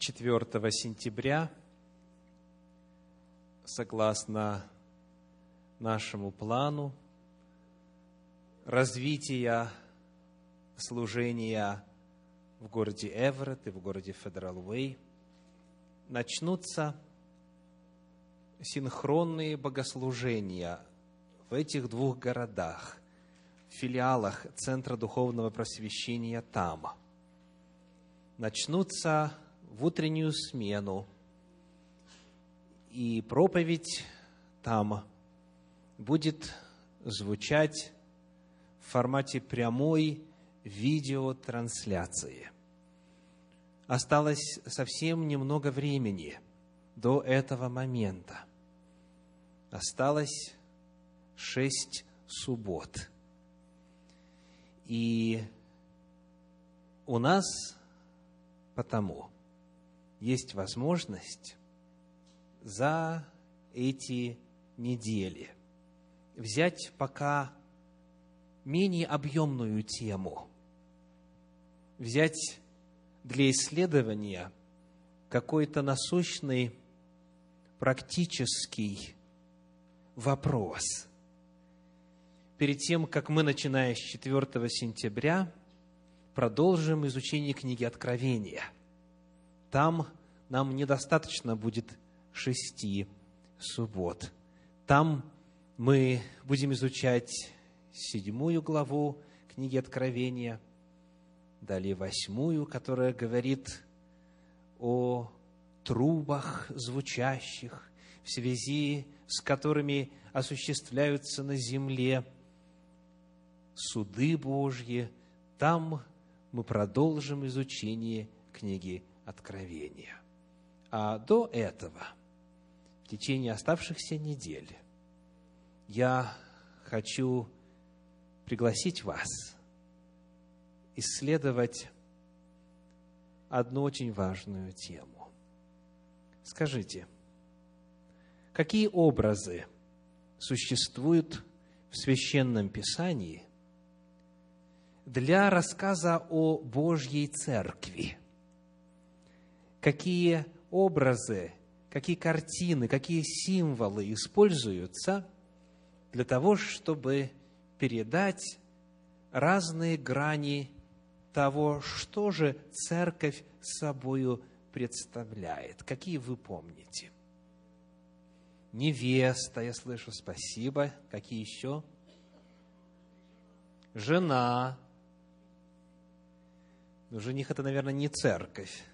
4 сентября, согласно нашему плану развития служения в городе Эверетт и в городе Федерал Уэй, начнутся синхронные богослужения в этих двух городах, в филиалах Центра Духовного Просвещения Тама. Начнутся в утреннюю смену, и проповедь там будет звучать в формате прямой видеотрансляции. Осталось совсем немного времени до этого момента. Осталось шесть суббот. И у нас потому есть возможность за эти недели взять пока менее объемную тему, взять для исследования какой-то насущный практический вопрос. Перед тем, как мы, начиная с 4 сентября, продолжим изучение книги Откровения. Там нам недостаточно будет шести суббот. Там мы будем изучать седьмую главу книги Откровения, далее восьмую, которая говорит о трубах звучащих, в связи с которыми осуществляются на земле суды Божьи. Там мы продолжим изучение книги Откровения. А до этого, в течение оставшихся недель, я хочу пригласить вас исследовать одну очень важную тему. Скажите, какие образы существуют в Священном Писании для рассказа о Божьей Церкви? Какие образы, какие картины, какие символы используются для того, чтобы передать разные грани того, что же церковь собою представляет. Какие вы помните? Невеста, я слышу, спасибо. Какие еще? Жена. Жених это, наверное, не церковь,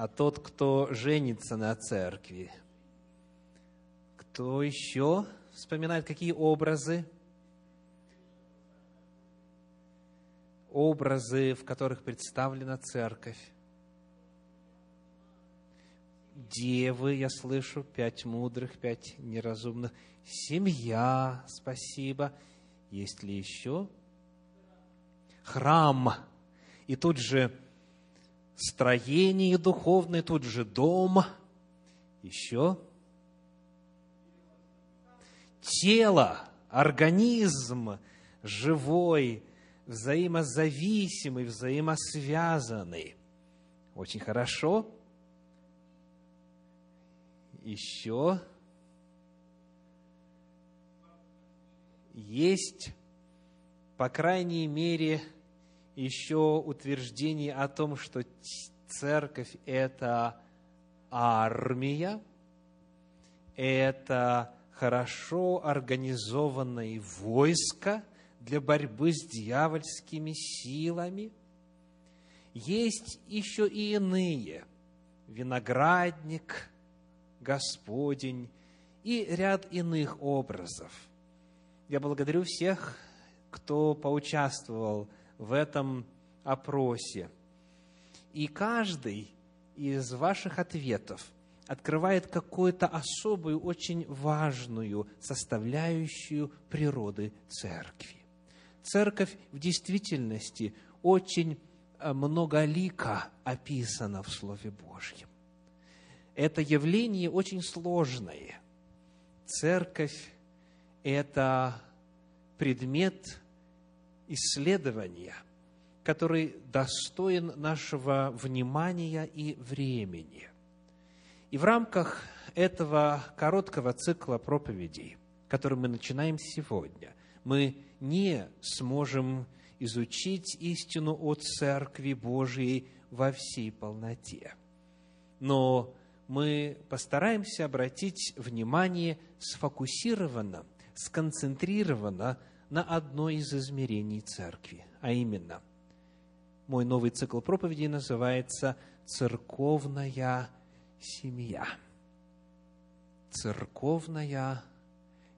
а тот, кто женится на церкви. Кто еще вспоминает, какие образы? Образы, в которых представлена церковь. Девы, я слышу, пять мудрых, пять неразумных. Семья, спасибо. Есть ли еще? Храм. И тут же строение духовное, тут же дом. Еще? тело, организм живой, взаимозависимый, взаимосвязанный. Очень хорошо. Еще есть, по крайней мере, еще утверждение о том, что церковь – это армия, это хорошо организованное войско для борьбы с дьявольскими силами. Есть еще и иные. Виноградник, Господень и ряд иных образов. Я благодарю всех, кто поучаствовал в этом опросе. И каждый из ваших ответов – открывает какую-то особую, очень важную составляющую природы церкви. Церковь в действительности очень э, многолика описана в Слове Божьем. Это явление очень сложное. Церковь – это предмет исследования, который достоин нашего внимания и времени. И в рамках этого короткого цикла проповедей, который мы начинаем сегодня, мы не сможем изучить истину о Церкви Божией во всей полноте. Но мы постараемся обратить внимание сфокусированно, сконцентрированно на одно из измерений Церкви, а именно, мой новый цикл проповедей называется «Церковная семья». Церковная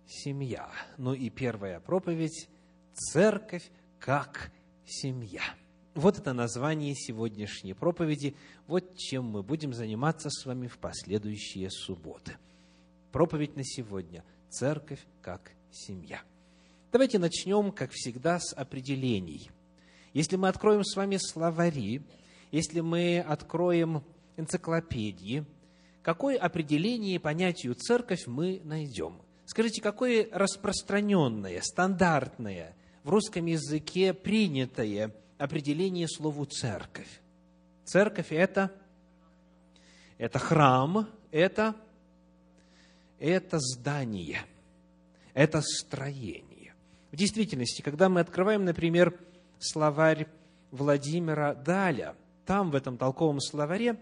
семья. Ну и первая проповедь – «Церковь как семья». Вот это название сегодняшней проповеди. Вот чем мы будем заниматься с вами в последующие субботы. Проповедь на сегодня – «Церковь как семья». Давайте начнем, как всегда, с определений. Если мы откроем с вами словари, если мы откроем энциклопедии, какое определение понятию «церковь» мы найдем? Скажите, какое распространенное, стандартное, в русском языке принятое определение слову «церковь»? Церковь – это, это храм, это, это здание, это строение. В действительности, когда мы открываем, например, словарь Владимира Даля, там, в этом толковом словаре,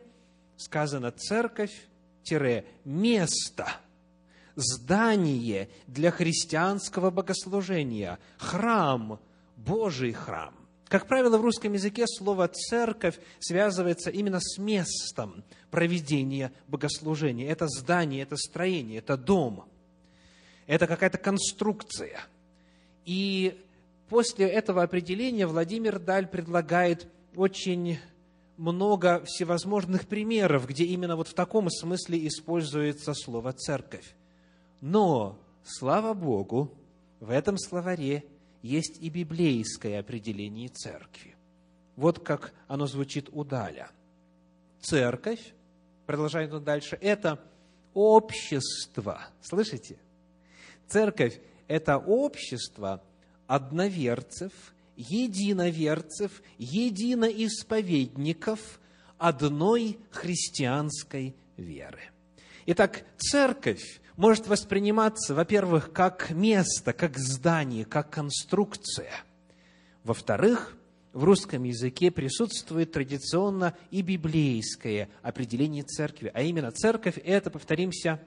сказано «церковь-место», здание для христианского богослужения, храм, Божий храм. Как правило, в русском языке слово «церковь» связывается именно с местом проведения богослужения. Это здание, это строение, это дом, это какая-то конструкция – и после этого определения Владимир Даль предлагает очень много всевозможных примеров, где именно вот в таком смысле используется слово «церковь». Но, слава Богу, в этом словаре есть и библейское определение церкви. Вот как оно звучит у Даля. Церковь, продолжает он дальше, это общество. Слышите? Церковь это общество одноверцев, единоверцев, единоисповедников одной христианской веры. Итак, церковь может восприниматься, во-первых, как место, как здание, как конструкция. Во-вторых, в русском языке присутствует традиционно и библейское определение церкви, а именно церковь – это, повторимся,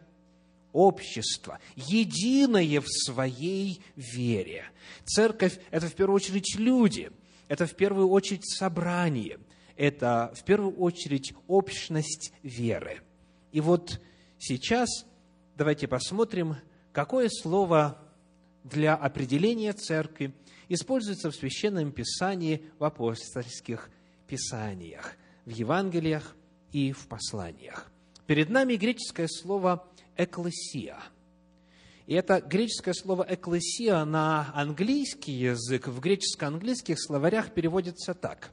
общество, единое в своей вере. Церковь – это в первую очередь люди, это в первую очередь собрание, это в первую очередь общность веры. И вот сейчас давайте посмотрим, какое слово для определения церкви используется в Священном Писании, в апостольских писаниях, в Евангелиях и в посланиях. Перед нами греческое слово «экклесия». И это греческое слово «экклесия» на английский язык в греческо-английских словарях переводится так.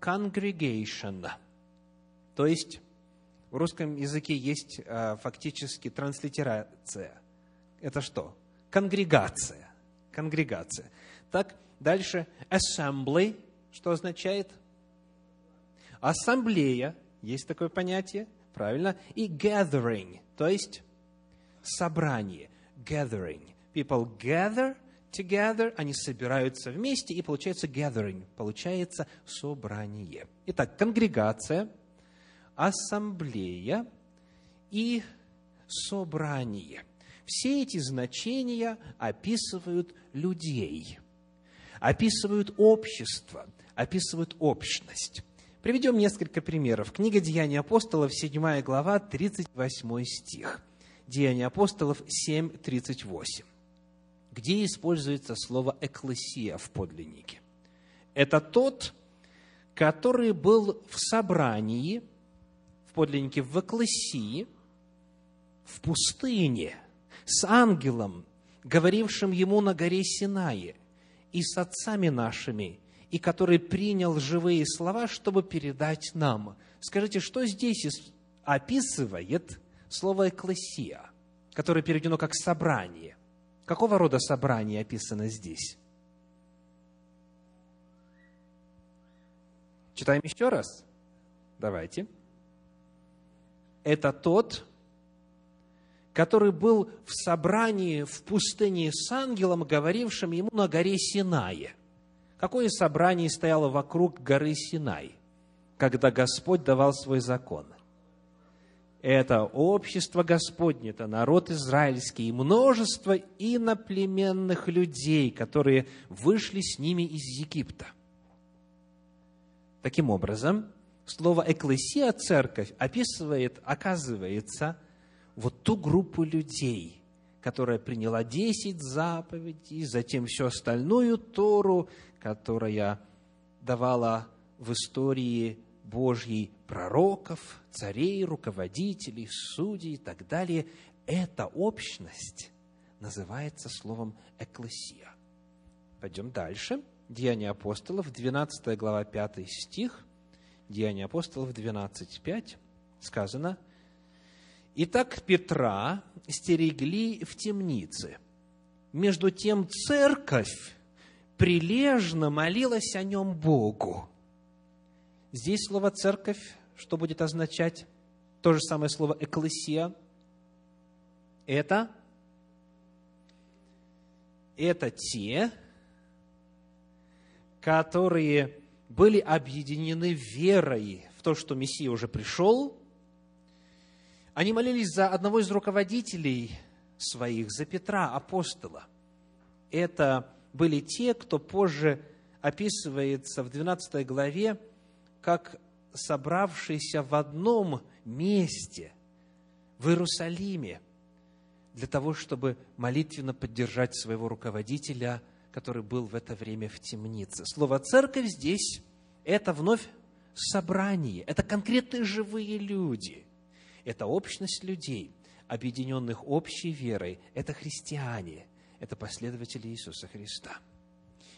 «Congregation». То есть в русском языке есть э, фактически транслитерация. Это что? Конгрегация. Конгрегация. Так, дальше assembly, что означает? Ассамблея, есть такое понятие – правильно? И gathering, то есть собрание, gathering. People gather together, они собираются вместе, и получается gathering, получается собрание. Итак, конгрегация, ассамблея и собрание. Все эти значения описывают людей, описывают общество, описывают общность. Приведем несколько примеров. Книга Деяний апостолов, 7 глава, 38 стих. Деяния апостолов 7, 38. Где используется слово «экклесия» в подлиннике? Это тот, который был в собрании, в подлиннике в экклесии, в пустыне, с ангелом, говорившим ему на горе Синае, и с отцами нашими, и который принял живые слова, чтобы передать нам. Скажите, что здесь описывает слово «экклесия», которое переведено как «собрание»? Какого рода собрание описано здесь? Читаем еще раз. Давайте. Это тот, который был в собрании в пустыне с ангелом, говорившим ему на горе Синае. Какое собрание стояло вокруг горы Синай, когда Господь давал свой закон? Это общество Господне, это народ израильский, и множество иноплеменных людей, которые вышли с ними из Египта. Таким образом, слово «экклесия» – церковь описывает, оказывается, вот ту группу людей, которая приняла десять заповедей, затем всю остальную Тору, которая давала в истории Божьей пророков, царей, руководителей, судей и так далее. Эта общность называется словом «экклесия». Пойдем дальше. Деяния апостолов, 12 глава, 5 стих. Деяния апостолов, 12, 5. Сказано – Итак, Петра стерегли в темнице. Между тем церковь прилежно молилась о нем Богу. Здесь слово «церковь» что будет означать? То же самое слово «экклесия». Это, это те, которые были объединены верой в то, что Мессия уже пришел, они молились за одного из руководителей своих, за Петра, апостола. Это были те, кто позже описывается в 12 главе как собравшиеся в одном месте в Иерусалиме для того, чтобы молитвенно поддержать своего руководителя, который был в это время в темнице. Слово «церковь» здесь – это вновь собрание, это конкретные живые люди – это общность людей, объединенных общей верой. Это христиане, это последователи Иисуса Христа.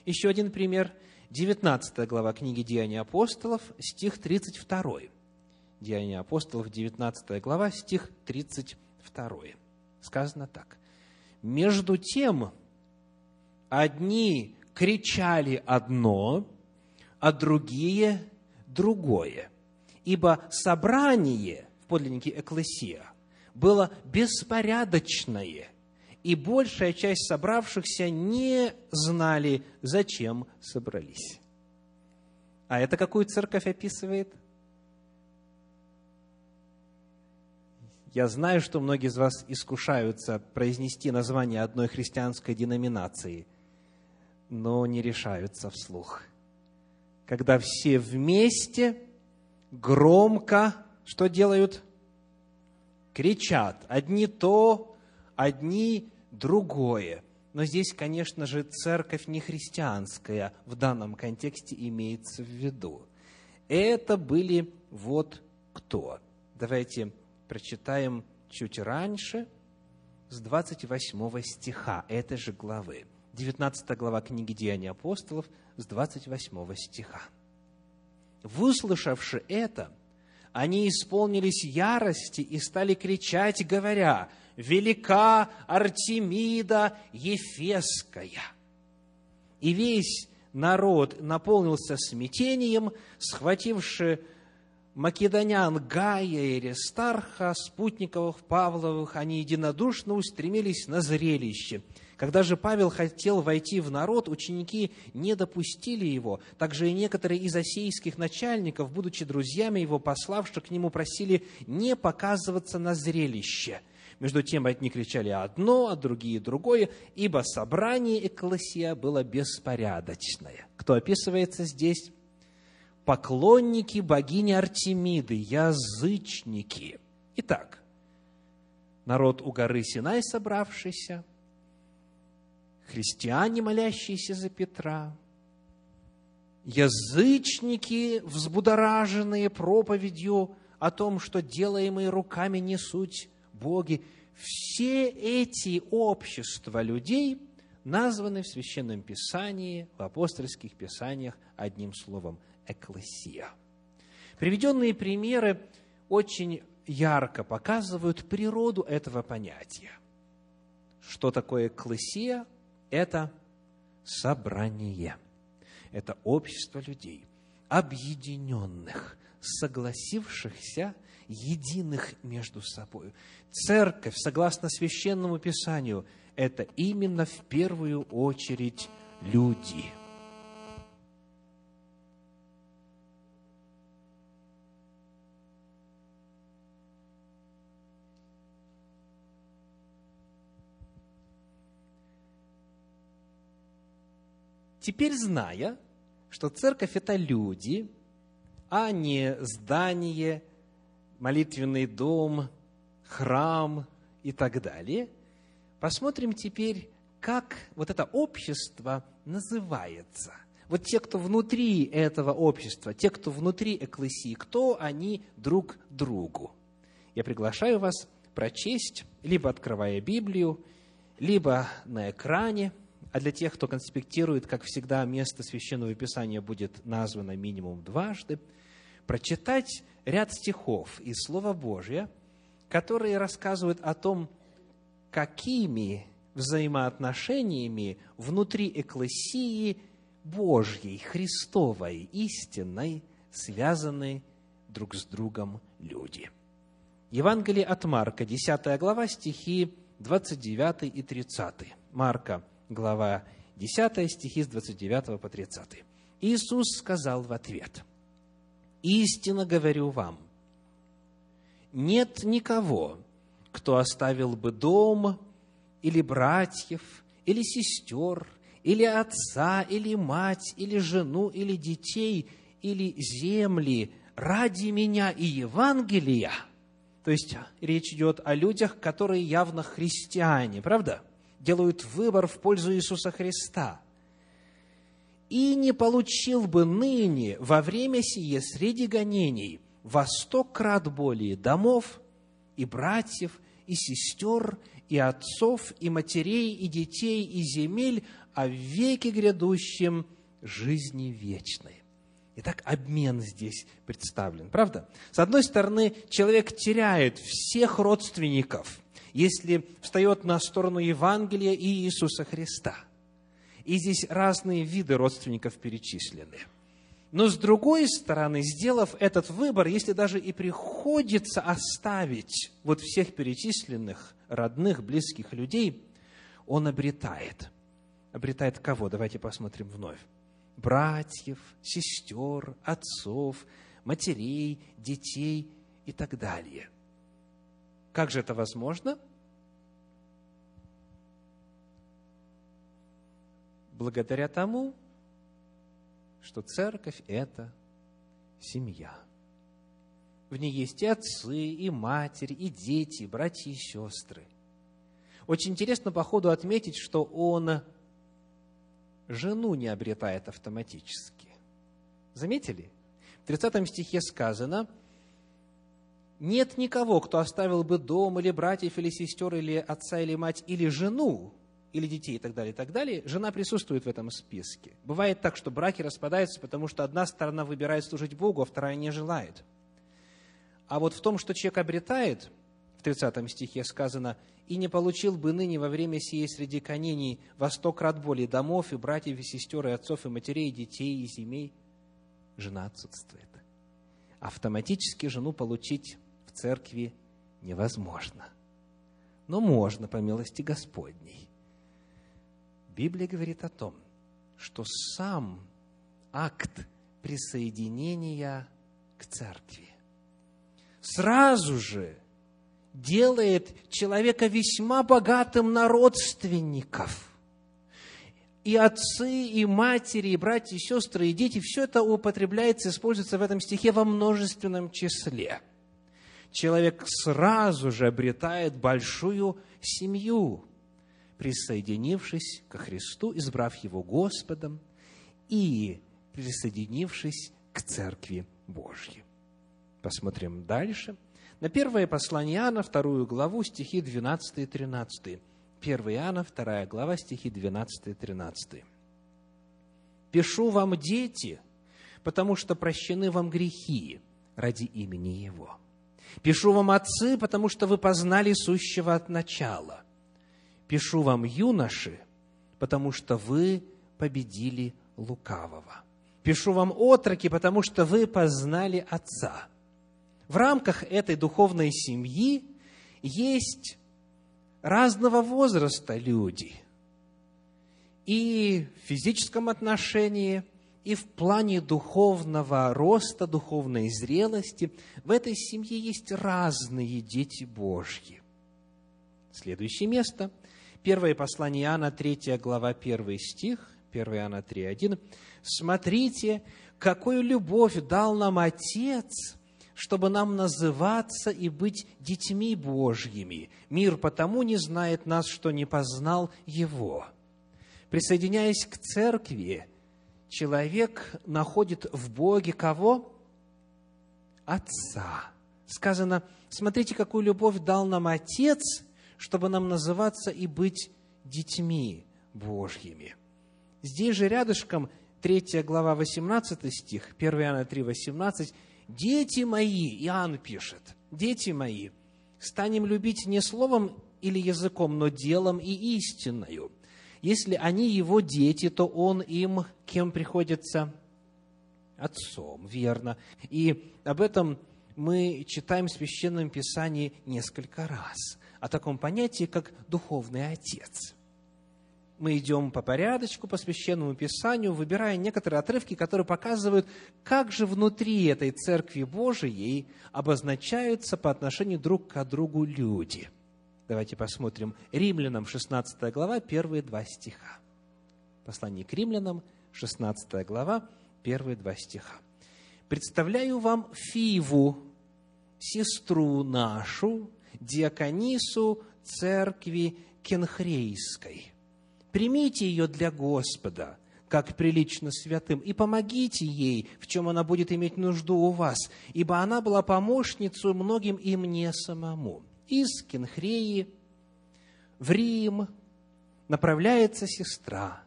Еще один пример. 19 глава книги Деяния апостолов, стих 32. Деяния апостолов, 19 глава, стих 32. Сказано так. «Между тем, одни кричали одно, а другие – другое. Ибо собрание подлиннике «экклесия», было беспорядочное, и большая часть собравшихся не знали, зачем собрались. А это какую церковь описывает? Я знаю, что многие из вас искушаются произнести название одной христианской деноминации, но не решаются вслух. Когда все вместе громко что делают? Кричат. Одни то, одни другое. Но здесь, конечно же, церковь не христианская в данном контексте имеется в виду. Это были вот кто. Давайте прочитаем чуть раньше, с 28 стиха этой же главы. 19 глава книги Деяний апостолов, с 28 стиха. «Выслушавши это, они исполнились ярости и стали кричать, говоря, «Велика Артемида Ефеская!» И весь народ наполнился смятением, схвативши македонян Гая и Аристарха, спутников Павловых, они единодушно устремились на зрелище – когда же Павел хотел войти в народ, ученики не допустили его. Также и некоторые из осейских начальников, будучи друзьями его, пославших к нему, просили не показываться на зрелище. Между тем одни кричали одно, а другие другое, ибо собрание экклесия было беспорядочное. Кто описывается здесь? Поклонники богини Артемиды, язычники. Итак, народ у горы Синай собравшийся, христиане, молящиеся за Петра, язычники, взбудораженные проповедью о том, что делаемые руками не суть боги. Все эти общества людей названы в Священном Писании, в апостольских Писаниях одним словом – «экклесия». Приведенные примеры очень ярко показывают природу этого понятия. Что такое экклесия – это собрание, это общество людей, объединенных, согласившихся, единых между собой. Церковь, согласно Священному Писанию, это именно в первую очередь люди – Теперь, зная, что церковь – это люди, а не здание, молитвенный дом, храм и так далее, посмотрим теперь, как вот это общество называется. Вот те, кто внутри этого общества, те, кто внутри эклесии, кто они друг другу. Я приглашаю вас прочесть, либо открывая Библию, либо на экране – а для тех, кто конспектирует, как всегда, место Священного Писания будет названо минимум дважды, прочитать ряд стихов из Слова Божия, которые рассказывают о том, какими взаимоотношениями внутри Экклесии Божьей, Христовой, истинной связаны друг с другом люди. Евангелие от Марка, 10 глава, стихи 29 и 30. Марка глава 10, стихи с 29 по 30. Иисус сказал в ответ, «Истинно говорю вам, нет никого, кто оставил бы дом или братьев, или сестер, или отца, или мать, или жену, или детей, или земли ради меня и Евангелия». То есть речь идет о людях, которые явно христиане, правда? Делают выбор в пользу Иисуса Христа. И не получил бы ныне во время сие среди гонений во сто крат более домов и братьев, и сестер, и отцов, и матерей, и детей, и земель, а в веке грядущем жизни вечной. Итак, обмен здесь представлен, правда? С одной стороны, человек теряет всех родственников – если встает на сторону Евангелия и Иисуса Христа. И здесь разные виды родственников перечислены. Но с другой стороны, сделав этот выбор, если даже и приходится оставить вот всех перечисленных родных, близких людей, он обретает. Обретает кого? Давайте посмотрим вновь. Братьев, сестер, отцов, матерей, детей и так далее – как же это возможно? Благодаря тому, что церковь – это семья. В ней есть и отцы, и матери, и дети, и братья и сестры. Очень интересно по ходу отметить, что он жену не обретает автоматически. Заметили? В 30 стихе сказано – нет никого, кто оставил бы дом, или братьев, или сестер, или отца, или мать, или жену, или детей и так далее, и так далее, жена присутствует в этом списке. Бывает так, что браки распадаются, потому что одна сторона выбирает служить Богу, а вторая не желает. А вот в том, что человек обретает, в 30 стихе сказано, «И не получил бы ныне во время сие среди конений во сто крат более домов, и братьев, и сестер, и отцов, и матерей, и детей, и семей». Жена отсутствует. Автоматически жену получить церкви невозможно. Но можно по милости Господней. Библия говорит о том, что сам акт присоединения к церкви сразу же делает человека весьма богатым на родственников. И отцы, и матери, и братья, и сестры, и дети, все это употребляется, используется в этом стихе во множественном числе – человек сразу же обретает большую семью, присоединившись ко Христу, избрав Его Господом и присоединившись к Церкви Божьей. Посмотрим дальше. На первое послание Иоанна, вторую главу, стихи 12 и 13. 1 Иоанна, вторая глава, стихи 12 и 13. «Пишу вам, дети, потому что прощены вам грехи ради имени Его». Пишу вам, отцы, потому что вы познали сущего от начала. Пишу вам, юноши, потому что вы победили лукавого. Пишу вам, отроки, потому что вы познали Отца. В рамках этой духовной семьи есть разного возраста люди. И в физическом отношении, и в плане духовного роста, духовной зрелости. В этой семье есть разные дети Божьи. Следующее место. Первое послание Иоанна, 3 глава, 1 стих, 1 Иоанна 3, 1. «Смотрите, какую любовь дал нам Отец, чтобы нам называться и быть детьми Божьими. Мир потому не знает нас, что не познал Его». Присоединяясь к церкви, человек находит в Боге кого? Отца. Сказано, смотрите, какую любовь дал нам Отец, чтобы нам называться и быть детьми Божьими. Здесь же рядышком 3 глава 18 стих, 1 Иоанна 3, 18. «Дети мои», Иоанн пишет, «дети мои, станем любить не словом или языком, но делом и истинною. Если они его дети, то он им кем приходится? Отцом, верно. И об этом мы читаем в Священном Писании несколько раз. О таком понятии, как духовный отец. Мы идем по порядочку, по Священному Писанию, выбирая некоторые отрывки, которые показывают, как же внутри этой Церкви Божией обозначаются по отношению друг к другу люди – Давайте посмотрим. Римлянам, 16 глава, первые два стиха. Послание к римлянам, 16 глава, первые два стиха. «Представляю вам Фиву, сестру нашу, диаконису церкви Кенхрейской. Примите ее для Господа, как прилично святым, и помогите ей, в чем она будет иметь нужду у вас, ибо она была помощницей многим и мне самому из Кенхреи в Рим направляется сестра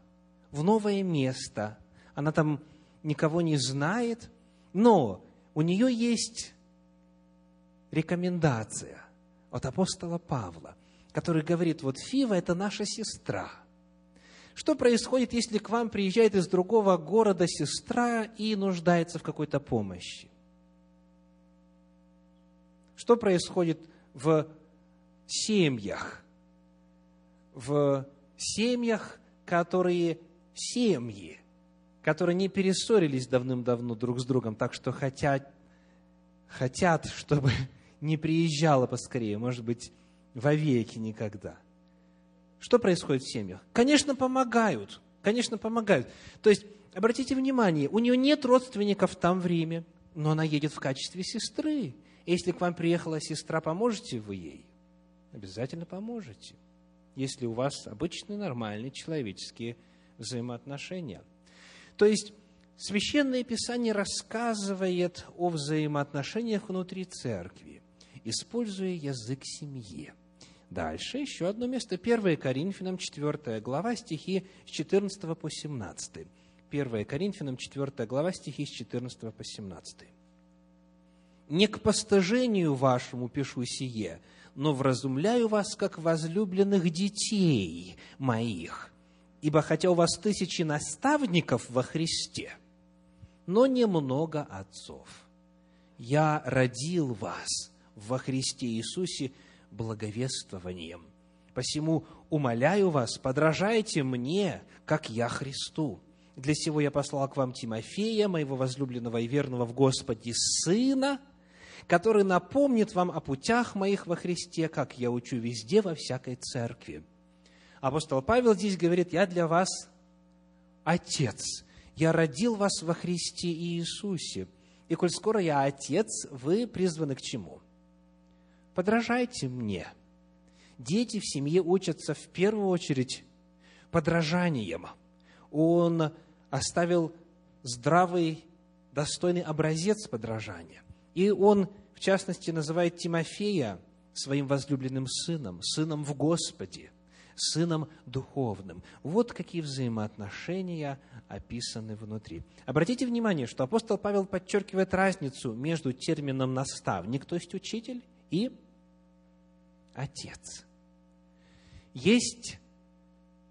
в новое место. Она там никого не знает, но у нее есть рекомендация от апостола Павла, который говорит, вот Фива – это наша сестра. Что происходит, если к вам приезжает из другого города сестра и нуждается в какой-то помощи? Что происходит в семьях, в семьях, которые семьи, которые не перессорились давным-давно друг с другом, так что хотят, хотят, чтобы не приезжала поскорее, может быть, вовеки никогда. Что происходит в семьях? Конечно, помогают. Конечно, помогают. То есть, обратите внимание, у нее нет родственников там в Риме, но она едет в качестве сестры. Если к вам приехала сестра, поможете вы ей? Обязательно поможете, если у вас обычные, нормальные человеческие взаимоотношения. То есть, Священное Писание рассказывает о взаимоотношениях внутри церкви, используя язык семьи. Дальше еще одно место. 1 Коринфянам 4 глава, стихи с 14 по 17. 1 Коринфянам 4 глава, стихи с 14 по 17. «Не к постыжению вашему пишу сие, но вразумляю вас, как возлюбленных детей моих. Ибо хотя у вас тысячи наставников во Христе, но немного отцов. Я родил вас во Христе Иисусе благовествованием. Посему умоляю вас, подражайте мне, как я Христу. Для сего я послал к вам Тимофея, моего возлюбленного и верного в Господе Сына, который напомнит вам о путях моих во Христе, как я учу везде, во всякой церкви. Апостол Павел здесь говорит, я для вас Отец, я родил вас во Христе Иисусе. И коль скоро я Отец, вы призваны к чему? Подражайте мне. Дети в семье учатся в первую очередь подражанием. Он оставил здравый, достойный образец подражания. И он, в частности, называет Тимофея своим возлюбленным сыном, сыном в Господе, сыном духовным. Вот какие взаимоотношения описаны внутри. Обратите внимание, что апостол Павел подчеркивает разницу между термином «наставник», то есть учитель, и «отец». Есть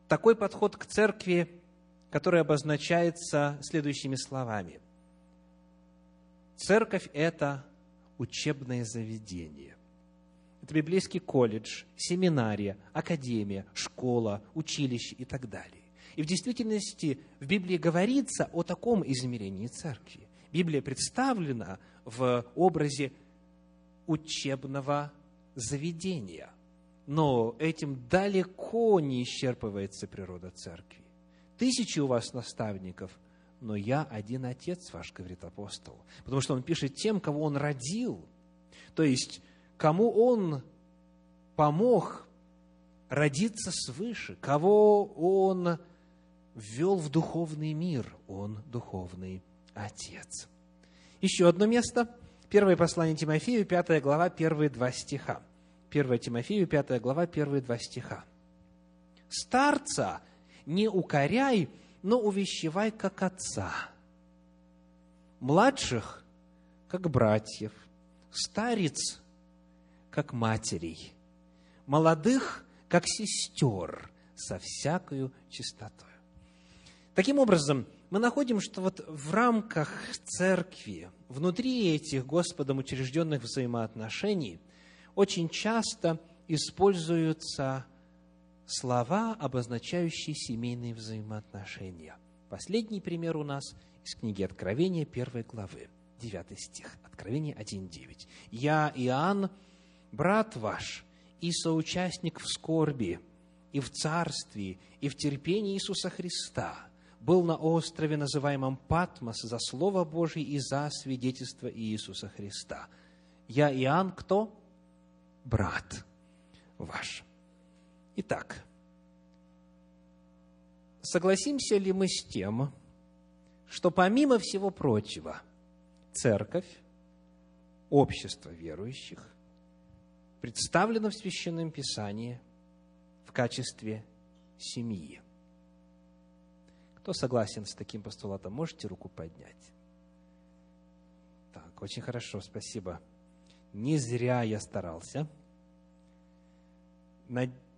такой подход к церкви которое обозначается следующими словами. Церковь – это учебное заведение. Это библейский колледж, семинария, академия, школа, училище и так далее. И в действительности в Библии говорится о таком измерении церкви. Библия представлена в образе учебного заведения. Но этим далеко не исчерпывается природа церкви. Тысячи у вас наставников, но я один отец ваш, говорит апостол. Потому что он пишет тем, кого он родил. То есть, кому он помог родиться свыше, кого он ввел в духовный мир, он духовный отец. Еще одно место. Первое послание Тимофею, пятая глава, первые два стиха. 1 Тимофею, 5 глава, первые два стиха. «Старца не укоряй, но увещевай, как отца, младших, как братьев, старец, как матерей, молодых, как сестер, со всякою чистотой». Таким образом, мы находим, что вот в рамках церкви, внутри этих Господом учрежденных взаимоотношений – очень часто используются слова, обозначающие семейные взаимоотношения. Последний пример у нас из книги Откровения, первой главы, 9 стих, Откровение 1.9. «Я, Иоанн, брат ваш и соучастник в скорби, и в царстве, и в терпении Иисуса Христа, был на острове, называемом Патмос, за Слово Божие и за свидетельство Иисуса Христа. Я, Иоанн, кто? брат ваш. Итак, согласимся ли мы с тем, что помимо всего прочего, церковь, общество верующих представлено в Священном Писании в качестве семьи. Кто согласен с таким постулатом, можете руку поднять. Так, очень хорошо, спасибо. Не зря я старался.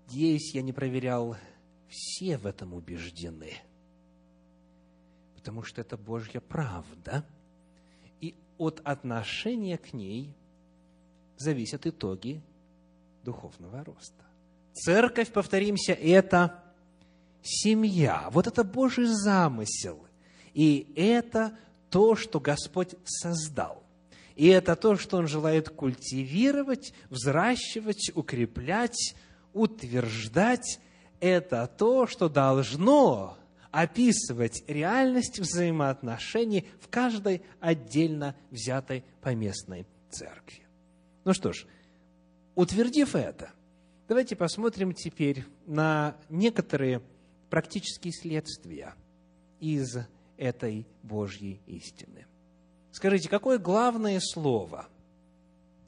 Надеюсь, я не проверял, все в этом убеждены. Потому что это Божья правда. И от отношения к ней зависят итоги духовного роста. Церковь, повторимся, это семья. Вот это Божий замысел. И это то, что Господь создал. И это то, что он желает культивировать, взращивать, укреплять, утверждать. Это то, что должно описывать реальность взаимоотношений в каждой отдельно взятой поместной церкви. Ну что ж, утвердив это, давайте посмотрим теперь на некоторые практические следствия из этой Божьей истины. Скажите, какое главное слово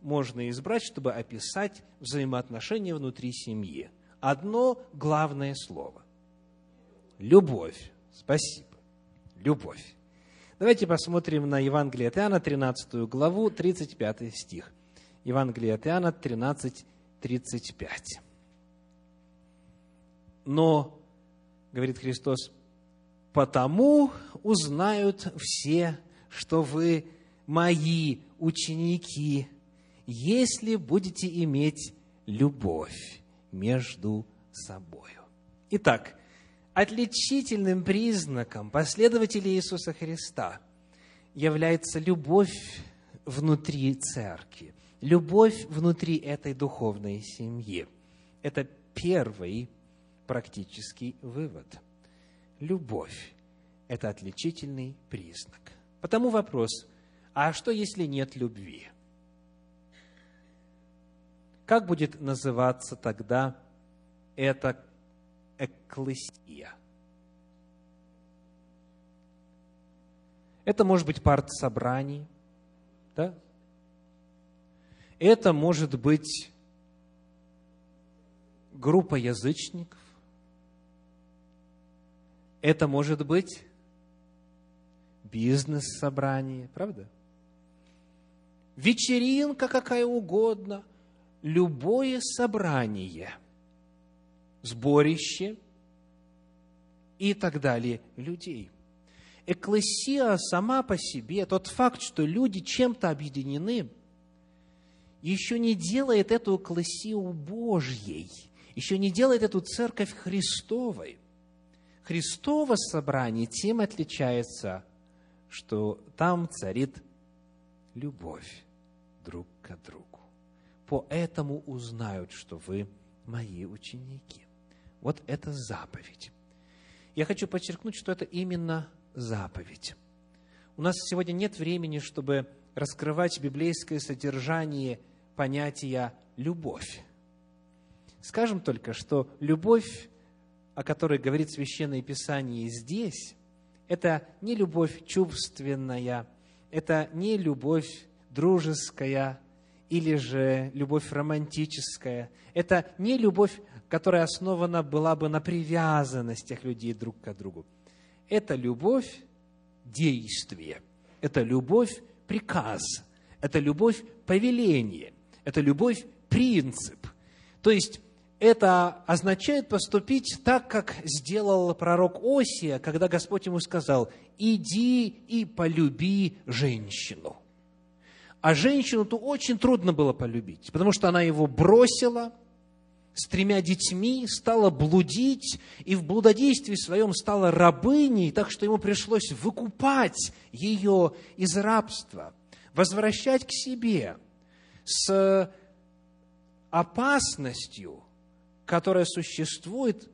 можно избрать, чтобы описать взаимоотношения внутри семьи? Одно главное слово. Любовь. Спасибо. Любовь. Давайте посмотрим на Евангелие от Иоанна, 13 главу, 35 стих. Евангелие от Иоанна 13, 35. Но, говорит Христос, потому узнают все что вы мои ученики, если будете иметь любовь между собою. Итак, отличительным признаком последователей Иисуса Христа является любовь внутри церкви, любовь внутри этой духовной семьи. Это первый практический вывод. Любовь – это отличительный признак. Потому вопрос, а что если нет любви? Как будет называться тогда эта экклесия? Это может быть парт собраний, да? Это может быть группа язычников. Это может быть бизнес-собрание, правда? Вечеринка какая угодно, любое собрание, сборище, и так далее людей. Экклесия сама по себе, тот факт, что люди чем-то объединены, еще не делает эту экклесию Божьей, еще не делает эту церковь Христовой. Христово собрание тем отличается, что там царит любовь друг к другу. Поэтому узнают, что вы мои ученики. Вот это заповедь. Я хочу подчеркнуть, что это именно заповедь. У нас сегодня нет времени, чтобы раскрывать библейское содержание понятия «любовь». Скажем только, что любовь, о которой говорит Священное Писание здесь, это не любовь чувственная, это не любовь дружеская или же любовь романтическая. Это не любовь, которая основана была бы на привязанностях людей друг к другу. Это любовь действие, это любовь приказ, это любовь повеление, это любовь принцип. То есть это означает поступить так, как сделал пророк Осия, когда Господь ему сказал, иди и полюби женщину. А женщину-то очень трудно было полюбить, потому что она его бросила с тремя детьми, стала блудить, и в блудодействии своем стала рабыней, так что ему пришлось выкупать ее из рабства, возвращать к себе с опасностью, которая существует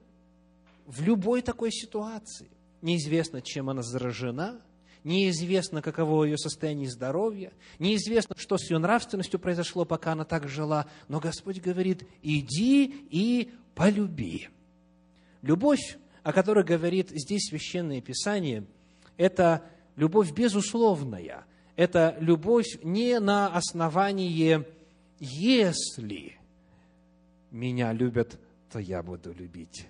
в любой такой ситуации. Неизвестно, чем она заражена – неизвестно, каково ее состояние здоровья, неизвестно, что с ее нравственностью произошло, пока она так жила, но Господь говорит, иди и полюби. Любовь, о которой говорит здесь Священное Писание, это любовь безусловная, это любовь не на основании «если меня любят, то я буду любить».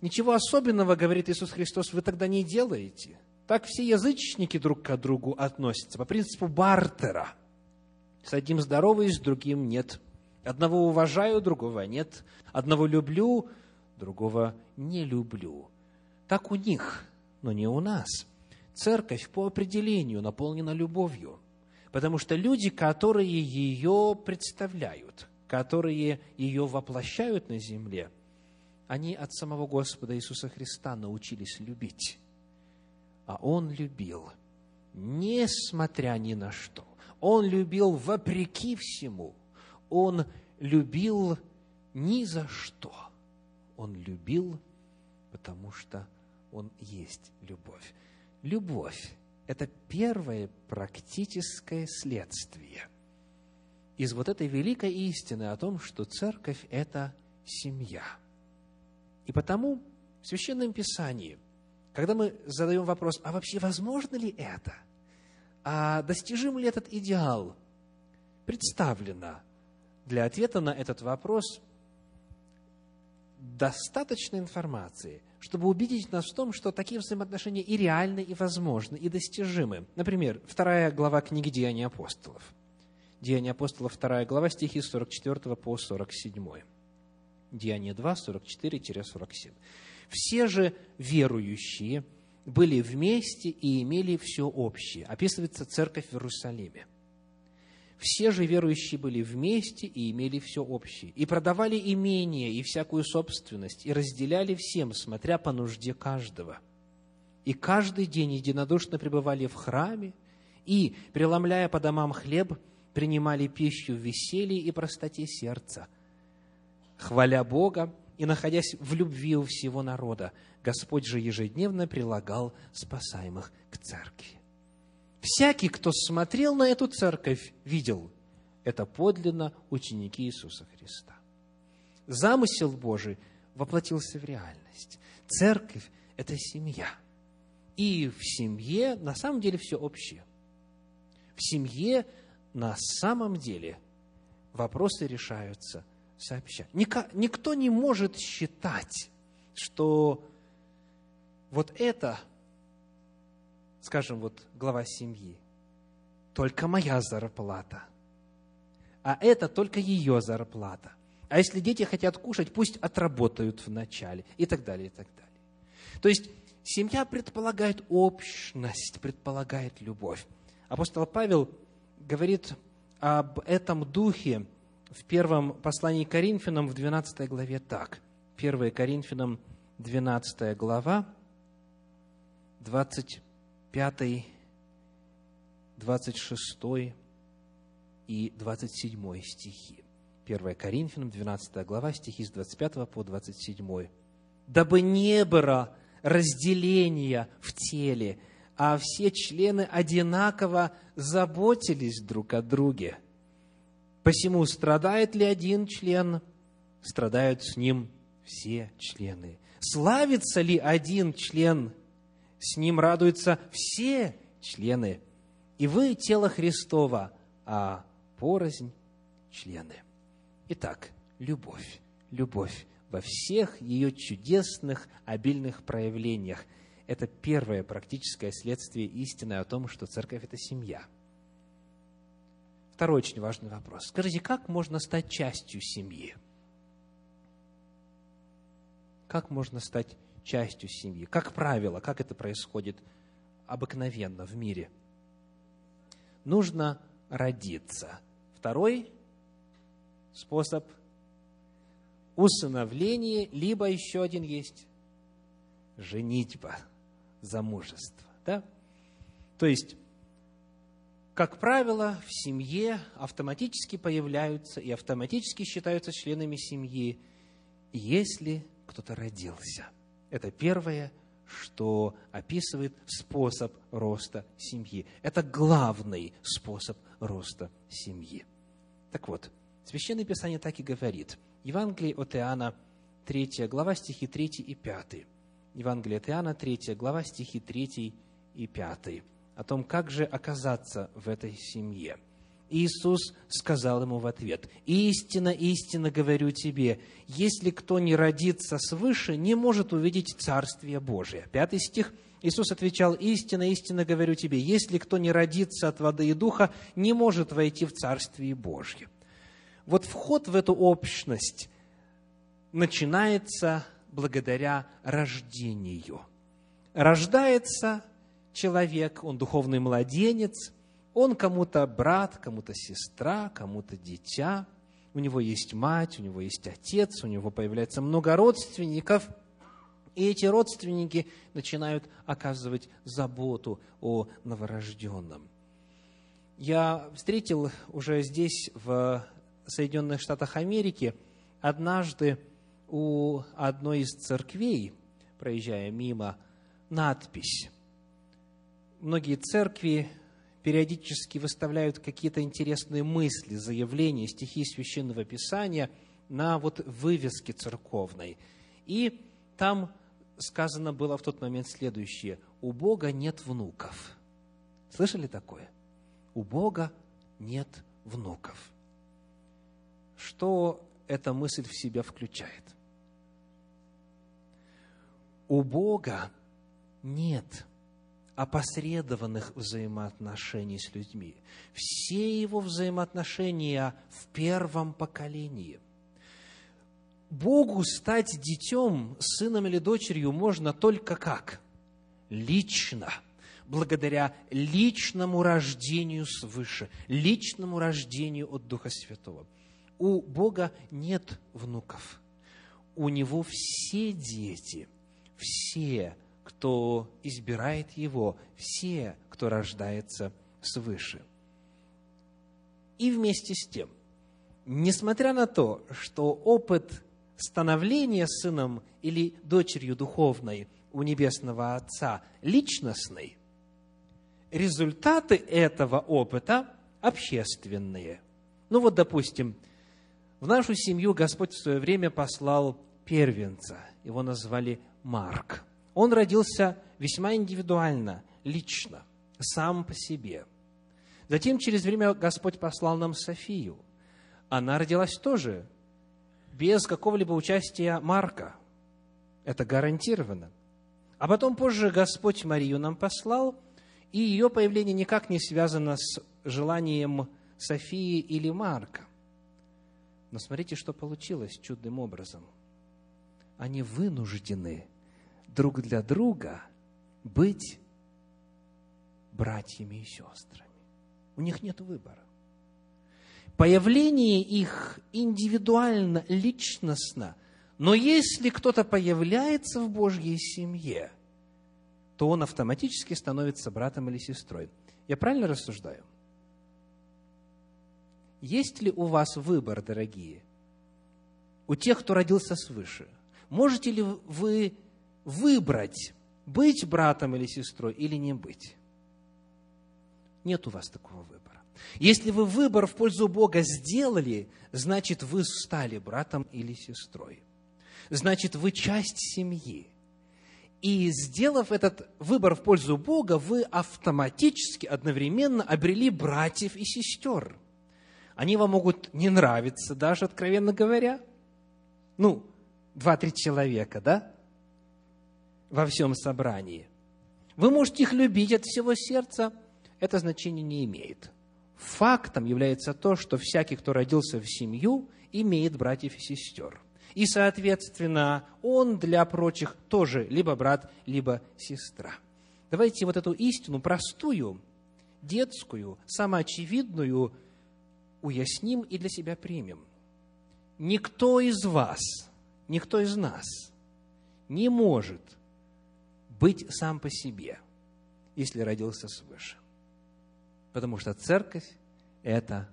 Ничего особенного, говорит Иисус Христос, вы тогда не делаете – так все язычники друг к другу относятся, по принципу бартера. С одним здоровый, с другим нет. Одного уважаю, другого нет. Одного люблю, другого не люблю. Так у них, но не у нас. Церковь по определению наполнена любовью, потому что люди, которые ее представляют, которые ее воплощают на земле, они от самого Господа Иисуса Христа научились любить а он любил, несмотря ни на что. Он любил вопреки всему. Он любил ни за что. Он любил, потому что он есть любовь. Любовь – это первое практическое следствие из вот этой великой истины о том, что церковь – это семья. И потому в Священном Писании когда мы задаем вопрос, а вообще возможно ли это? А достижим ли этот идеал? Представлено для ответа на этот вопрос достаточно информации, чтобы убедить нас в том, что такие взаимоотношения и реальны, и возможны, и достижимы. Например, вторая глава книги «Деяния апостолов». Деяния апостолов, вторая глава, стихи 44 по 47. Деяние 2, 44-47. Все же верующие были вместе и имели все общее. Описывается церковь в Иерусалиме. Все же верующие были вместе и имели все общее. И продавали имение и всякую собственность, и разделяли всем, смотря по нужде каждого. И каждый день единодушно пребывали в храме, и, преломляя по домам хлеб, принимали пищу в веселье и простоте сердца, хваля Бога и находясь в любви у всего народа, Господь же ежедневно прилагал спасаемых к церкви. Всякий, кто смотрел на эту церковь, видел, это подлинно ученики Иисуса Христа. Замысел Божий воплотился в реальность. Церковь – это семья. И в семье на самом деле все общее. В семье на самом деле вопросы решаются – сообща. Никто не может считать, что вот это, скажем, вот глава семьи, только моя зарплата, а это только ее зарплата. А если дети хотят кушать, пусть отработают вначале и так далее, и так далее. То есть семья предполагает общность, предполагает любовь. Апостол Павел говорит об этом духе в первом послании к Коринфянам в 12 главе так. 1 Коринфянам, 12 глава, 25, 26 и 27 стихи. 1 Коринфянам, 12 глава, стихи с 25 по 27. «Дабы не было разделения в теле, а все члены одинаково заботились друг о друге. Посему страдает ли один член, страдают с ним все члены. Славится ли один член, с ним радуются все члены. И вы тело Христова, а порознь члены. Итак, любовь, любовь во всех ее чудесных, обильных проявлениях. Это первое практическое следствие истины о том, что церковь – это семья. Второй очень важный вопрос. Скажите, как можно стать частью семьи? Как можно стать частью семьи? Как правило, как это происходит обыкновенно в мире? Нужно родиться. Второй способ – усыновление, либо еще один есть – женитьба, замужество. Да? То есть, как правило, в семье автоматически появляются и автоматически считаются членами семьи, если кто-то родился. Это первое, что описывает способ роста семьи. Это главный способ роста семьи. Так вот, Священное Писание так и говорит. Евангелие от Иоанна, 3 глава, стихи 3 и 5. Евангелие от Иоанна, 3 глава, стихи 3 и 5. О том, как же оказаться в этой семье. Иисус сказал ему в ответ, «Истинно, истинно говорю тебе, если кто не родится свыше, не может увидеть Царствие Божие». Пятый стих – Иисус отвечал, истинно, истинно говорю тебе, если кто не родится от воды и духа, не может войти в Царствие Божье. Вот вход в эту общность начинается благодаря рождению. Рождается человек, он духовный младенец, он кому-то брат, кому-то сестра, кому-то дитя, у него есть мать, у него есть отец, у него появляется много родственников, и эти родственники начинают оказывать заботу о новорожденном. Я встретил уже здесь, в Соединенных Штатах Америки, однажды у одной из церквей, проезжая мимо, надпись. Многие церкви периодически выставляют какие-то интересные мысли, заявления, стихи Священного Писания на вот вывеске церковной. И там сказано было в тот момент следующее. У Бога нет внуков. Слышали такое? У Бога нет внуков что эта мысль в себя включает? У Бога нет опосредованных взаимоотношений с людьми. Все его взаимоотношения в первом поколении. Богу стать детем, сыном или дочерью можно только как? Лично благодаря личному рождению свыше, личному рождению от Духа Святого. У Бога нет внуков. У Него все дети, все, кто избирает Его, все, кто рождается свыше. И вместе с тем, несмотря на то, что опыт становления сыном или дочерью духовной у Небесного Отца личностный, результаты этого опыта общественные. Ну вот, допустим, в нашу семью Господь в свое время послал первенца. Его назвали Марк. Он родился весьма индивидуально, лично, сам по себе. Затем через время Господь послал нам Софию. Она родилась тоже без какого-либо участия Марка. Это гарантированно. А потом позже Господь Марию нам послал, и ее появление никак не связано с желанием Софии или Марка. Но смотрите, что получилось чудным образом. Они вынуждены друг для друга быть братьями и сестрами. У них нет выбора. Появление их индивидуально, личностно. Но если кто-то появляется в Божьей семье, то он автоматически становится братом или сестрой. Я правильно рассуждаю? Есть ли у вас выбор, дорогие? У тех, кто родился свыше. Можете ли вы выбрать, быть братом или сестрой или не быть? Нет у вас такого выбора. Если вы выбор в пользу Бога сделали, значит, вы стали братом или сестрой. Значит, вы часть семьи. И сделав этот выбор в пользу Бога, вы автоматически, одновременно обрели братьев и сестер. Они вам могут не нравиться, даже откровенно говоря. Ну, два-три человека, да? Во всем собрании. Вы можете их любить от всего сердца, это значение не имеет. Фактом является то, что всякий, кто родился в семью, имеет братьев и сестер. И, соответственно, он для прочих тоже либо брат, либо сестра. Давайте вот эту истину простую, детскую, самоочевидную уясним и для себя примем. Никто из вас, никто из нас не может быть сам по себе, если родился свыше. Потому что церковь – это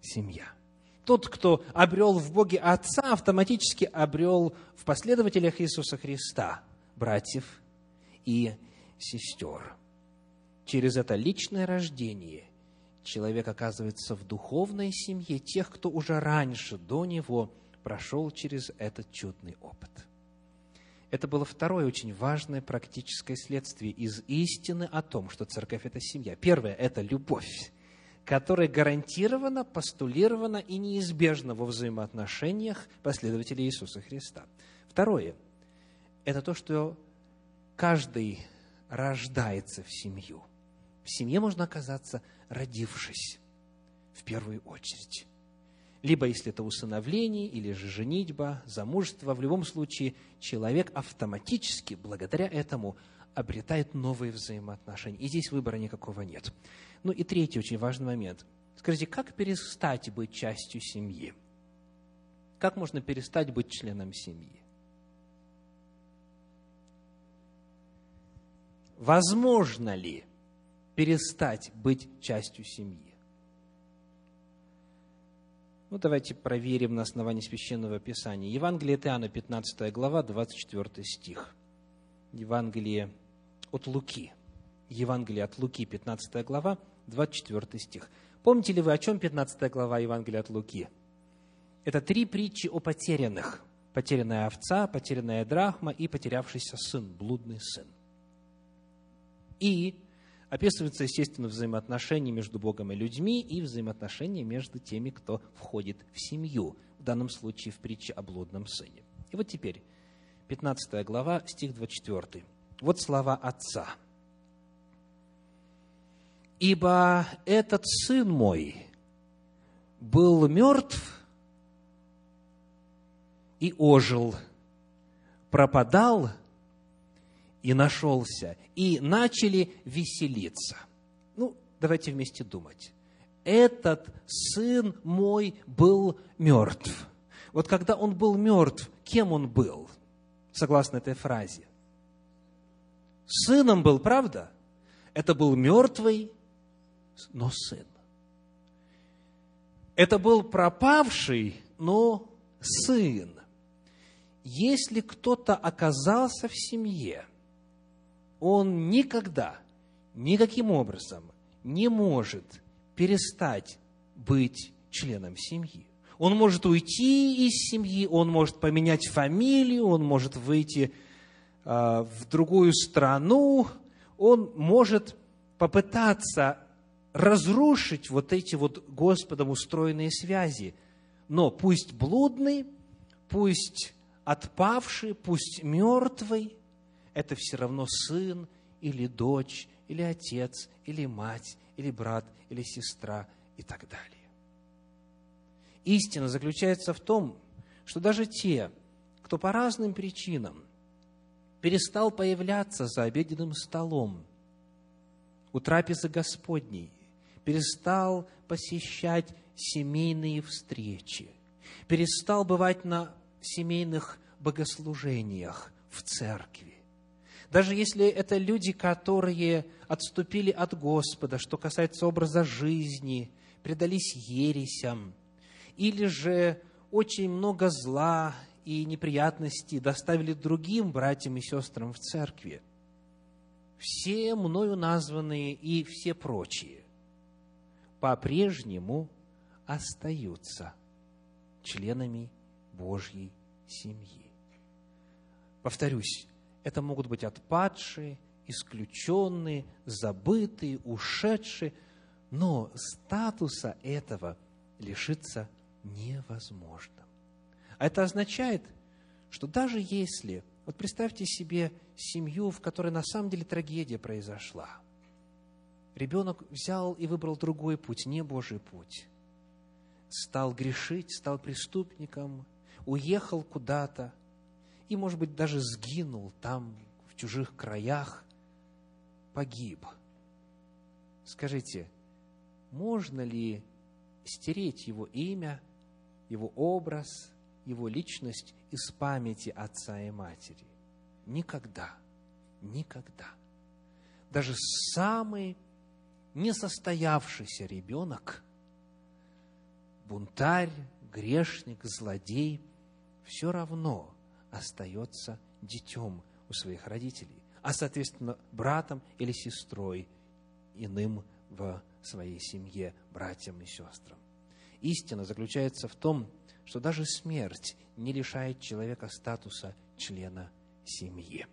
семья. Тот, кто обрел в Боге Отца, автоматически обрел в последователях Иисуса Христа братьев и сестер. Через это личное рождение человек оказывается в духовной семье тех, кто уже раньше, до него, прошел через этот чудный опыт. Это было второе очень важное практическое следствие из истины о том, что церковь – это семья. Первое – это любовь которая гарантирована, постулирована и неизбежна во взаимоотношениях последователей Иисуса Христа. Второе – это то, что каждый рождается в семью. В семье можно оказаться, родившись в первую очередь. Либо если это усыновление, или же женитьба, замужество, в любом случае человек автоматически, благодаря этому, обретает новые взаимоотношения. И здесь выбора никакого нет. Ну и третий очень важный момент. Скажите, как перестать быть частью семьи? Как можно перестать быть членом семьи? Возможно ли перестать быть частью семьи? Ну, давайте проверим на основании Священного Писания. Евангелие от Иоанна, 15 глава, 24 стих. Евангелие от Луки. Евангелие от Луки, 15 глава, 24 стих. Помните ли вы, о чем 15 глава Евангелия от Луки? Это три притчи о потерянных. Потерянная овца, потерянная драхма и потерявшийся сын, блудный сын. И описываются, естественно, взаимоотношения между Богом и людьми и взаимоотношения между теми, кто входит в семью, в данном случае в притче о блудном сыне. И вот теперь, 15 глава, стих 24. Вот слова отца – ибо этот сын мой был мертв и ожил, пропадал и нашелся, и начали веселиться. Ну, давайте вместе думать. Этот сын мой был мертв. Вот когда он был мертв, кем он был, согласно этой фразе? Сыном был, правда? Это был мертвый но сын. Это был пропавший, но сын. Если кто-то оказался в семье, он никогда, никаким образом не может перестать быть членом семьи. Он может уйти из семьи, он может поменять фамилию, он может выйти э, в другую страну, он может попытаться разрушить вот эти вот Господом устроенные связи. Но пусть блудный, пусть отпавший, пусть мертвый, это все равно сын или дочь, или отец, или мать, или брат, или сестра и так далее. Истина заключается в том, что даже те, кто по разным причинам перестал появляться за обеденным столом, у трапезы Господней, перестал посещать семейные встречи, перестал бывать на семейных богослужениях в церкви. Даже если это люди, которые отступили от Господа, что касается образа жизни, предались ересям, или же очень много зла и неприятностей доставили другим братьям и сестрам в церкви. Все мною названные и все прочие по-прежнему остаются членами Божьей семьи. Повторюсь, это могут быть отпадшие, исключенные, забытые, ушедшие, но статуса этого лишиться невозможно. А это означает, что даже если, вот представьте себе семью, в которой на самом деле трагедия произошла, ребенок взял и выбрал другой путь, не Божий путь, стал грешить, стал преступником, уехал куда-то и, может быть, даже сгинул там, в чужих краях, погиб. Скажите, можно ли стереть его имя, его образ, его личность из памяти отца и матери. Никогда, никогда. Даже самый несостоявшийся ребенок, бунтарь, грешник, злодей, все равно остается детем у своих родителей, а, соответственно, братом или сестрой иным в своей семье, братьям и сестрам. Истина заключается в том, что даже смерть не лишает человека статуса члена семьи.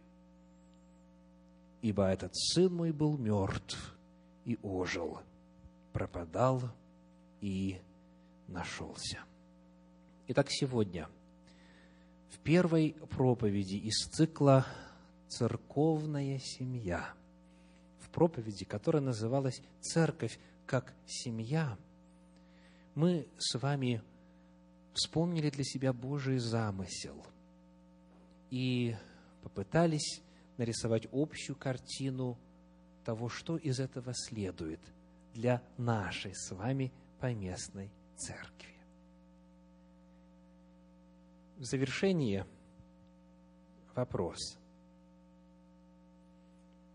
Ибо этот сын мой был мертв и ожил, пропадал и нашелся. Итак, сегодня в первой проповеди из цикла «Церковная семья», в проповеди, которая называлась «Церковь как семья», мы с вами вспомнили для себя Божий замысел и попытались нарисовать общую картину того, что из этого следует для нашей с вами поместной церкви. В завершение вопрос.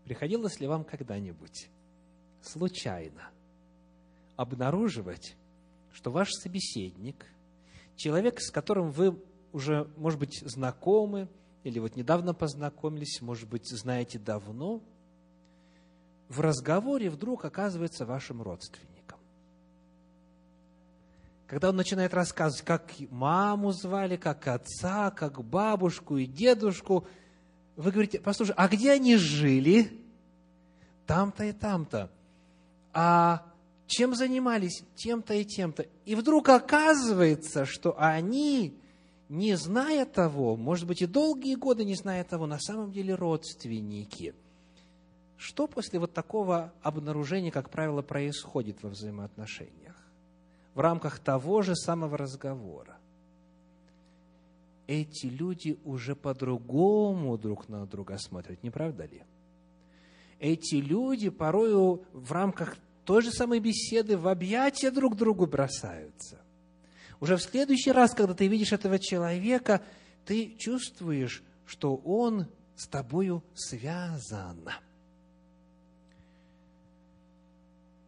Приходилось ли вам когда-нибудь случайно обнаруживать, что ваш собеседник – человек, с которым вы уже, может быть, знакомы, или вот недавно познакомились, может быть, знаете давно, в разговоре вдруг оказывается вашим родственником. Когда он начинает рассказывать, как маму звали, как отца, как бабушку и дедушку, вы говорите, послушай, а где они жили? Там-то и там-то. А чем занимались тем-то и тем-то. И вдруг оказывается, что они, не зная того, может быть, и долгие годы не зная того, на самом деле родственники. Что после вот такого обнаружения, как правило, происходит во взаимоотношениях? В рамках того же самого разговора. Эти люди уже по-другому друг на друга смотрят, не правда ли? Эти люди порою в рамках той же самой беседы в объятия друг другу бросаются. Уже в следующий раз, когда ты видишь этого человека, ты чувствуешь, что он с тобою связан.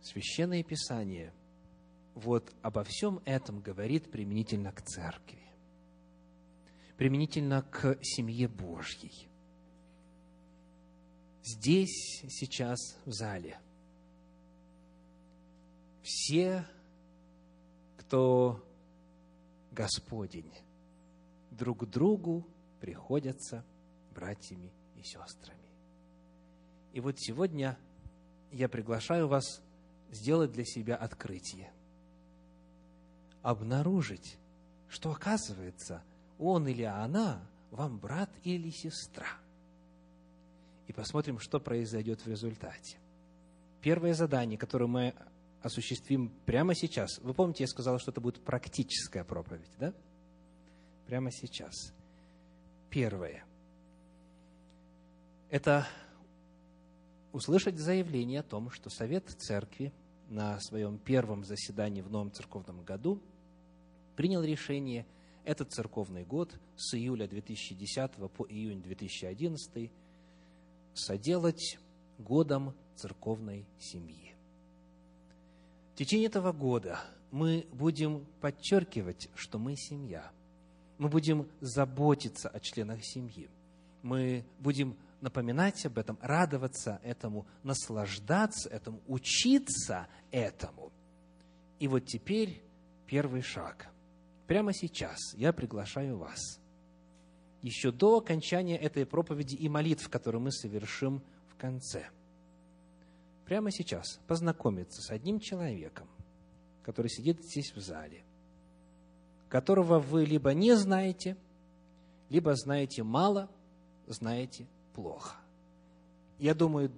Священное Писание вот обо всем этом говорит применительно к церкви, применительно к семье Божьей. Здесь, сейчас, в зале – все, кто Господень, друг другу приходятся братьями и сестрами. И вот сегодня я приглашаю вас сделать для себя открытие. Обнаружить, что оказывается, он или она вам брат или сестра. И посмотрим, что произойдет в результате. Первое задание, которое мы осуществим прямо сейчас. Вы помните, я сказал, что это будет практическая проповедь, да? Прямо сейчас. Первое. это услышать заявление о том, что Совет Церкви на своем первом заседании в новом церковном году принял решение этот церковный год с июля 2010 по июнь 2011 соделать годом церковной семьи. В течение этого года мы будем подчеркивать, что мы семья. Мы будем заботиться о членах семьи. Мы будем напоминать об этом, радоваться этому, наслаждаться этому, учиться этому. И вот теперь первый шаг. Прямо сейчас я приглашаю вас, еще до окончания этой проповеди и молитв, которые мы совершим в конце, прямо сейчас познакомиться с одним человеком, который сидит здесь в зале, которого вы либо не знаете, либо знаете мало, знаете плохо. Я думаю,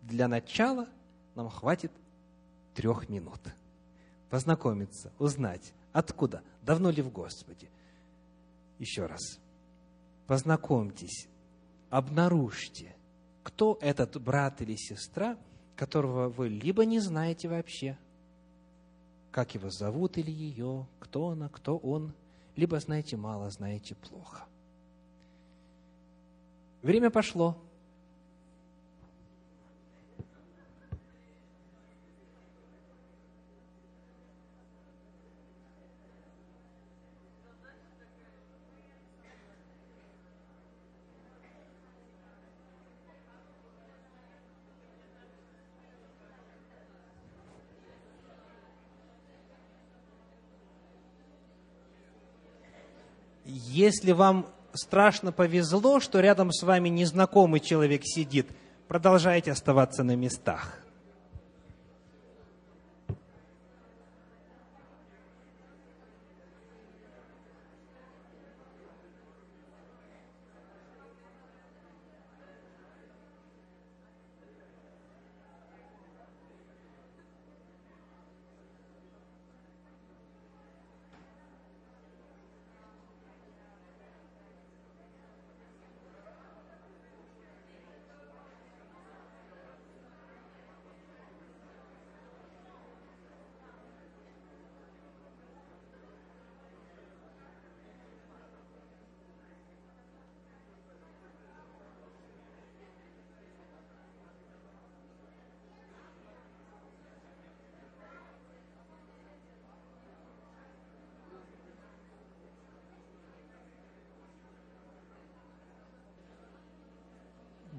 для начала нам хватит трех минут. Познакомиться, узнать, откуда, давно ли в Господе. Еще раз, познакомьтесь, обнаружьте, кто этот брат или сестра, которого вы либо не знаете вообще, как его зовут или ее, кто она, кто он, либо знаете мало, знаете плохо. Время пошло. Если вам страшно повезло, что рядом с вами незнакомый человек сидит, продолжайте оставаться на местах.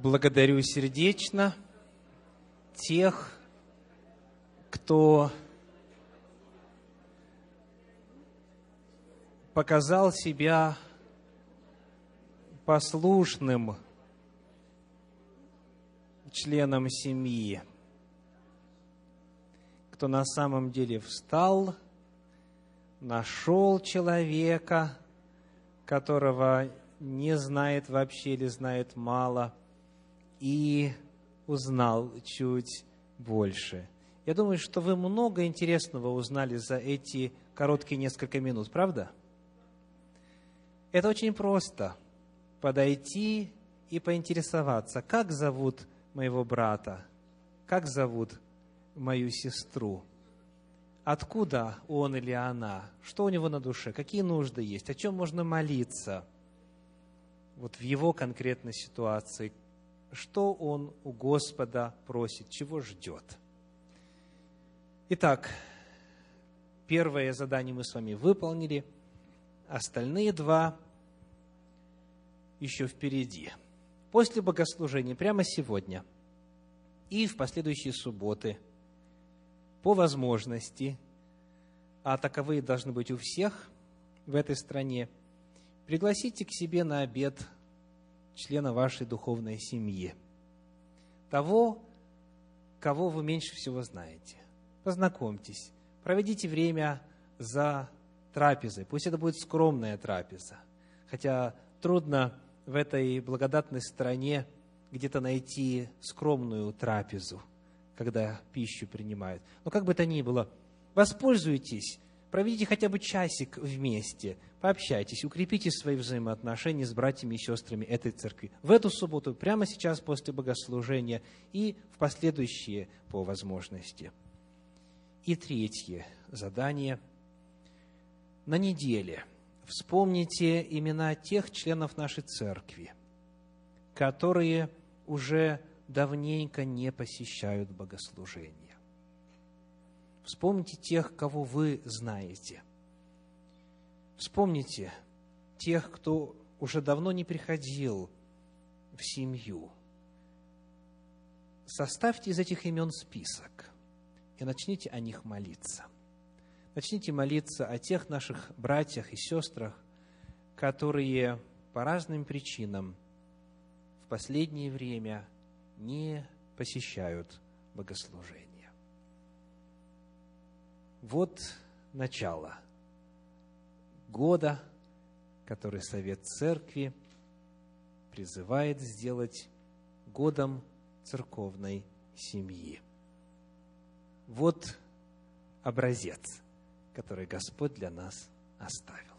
Благодарю сердечно тех, кто показал себя послушным членом семьи, кто на самом деле встал, нашел человека, которого не знает вообще или знает мало – и узнал чуть больше. Я думаю, что вы много интересного узнали за эти короткие несколько минут, правда? Это очень просто. Подойти и поинтересоваться, как зовут моего брата, как зовут мою сестру, откуда он или она, что у него на душе, какие нужды есть, о чем можно молиться вот в его конкретной ситуации, что он у Господа просит, чего ждет. Итак, первое задание мы с вами выполнили, остальные два еще впереди. После богослужения, прямо сегодня и в последующие субботы, по возможности, а таковые должны быть у всех в этой стране, пригласите к себе на обед члена вашей духовной семьи. Того, кого вы меньше всего знаете. Познакомьтесь, проведите время за трапезой. Пусть это будет скромная трапеза. Хотя трудно в этой благодатной стране где-то найти скромную трапезу, когда пищу принимают. Но как бы то ни было, воспользуйтесь проведите хотя бы часик вместе, пообщайтесь, укрепите свои взаимоотношения с братьями и сестрами этой церкви. В эту субботу, прямо сейчас после богослужения и в последующие по возможности. И третье задание. На неделе вспомните имена тех членов нашей церкви, которые уже давненько не посещают богослужение. Вспомните тех, кого вы знаете. Вспомните тех, кто уже давно не приходил в семью. Составьте из этих имен список и начните о них молиться. Начните молиться о тех наших братьях и сестрах, которые по разным причинам в последнее время не посещают богослужение. Вот начало года, который Совет Церкви призывает сделать годом церковной семьи. Вот образец, который Господь для нас оставил.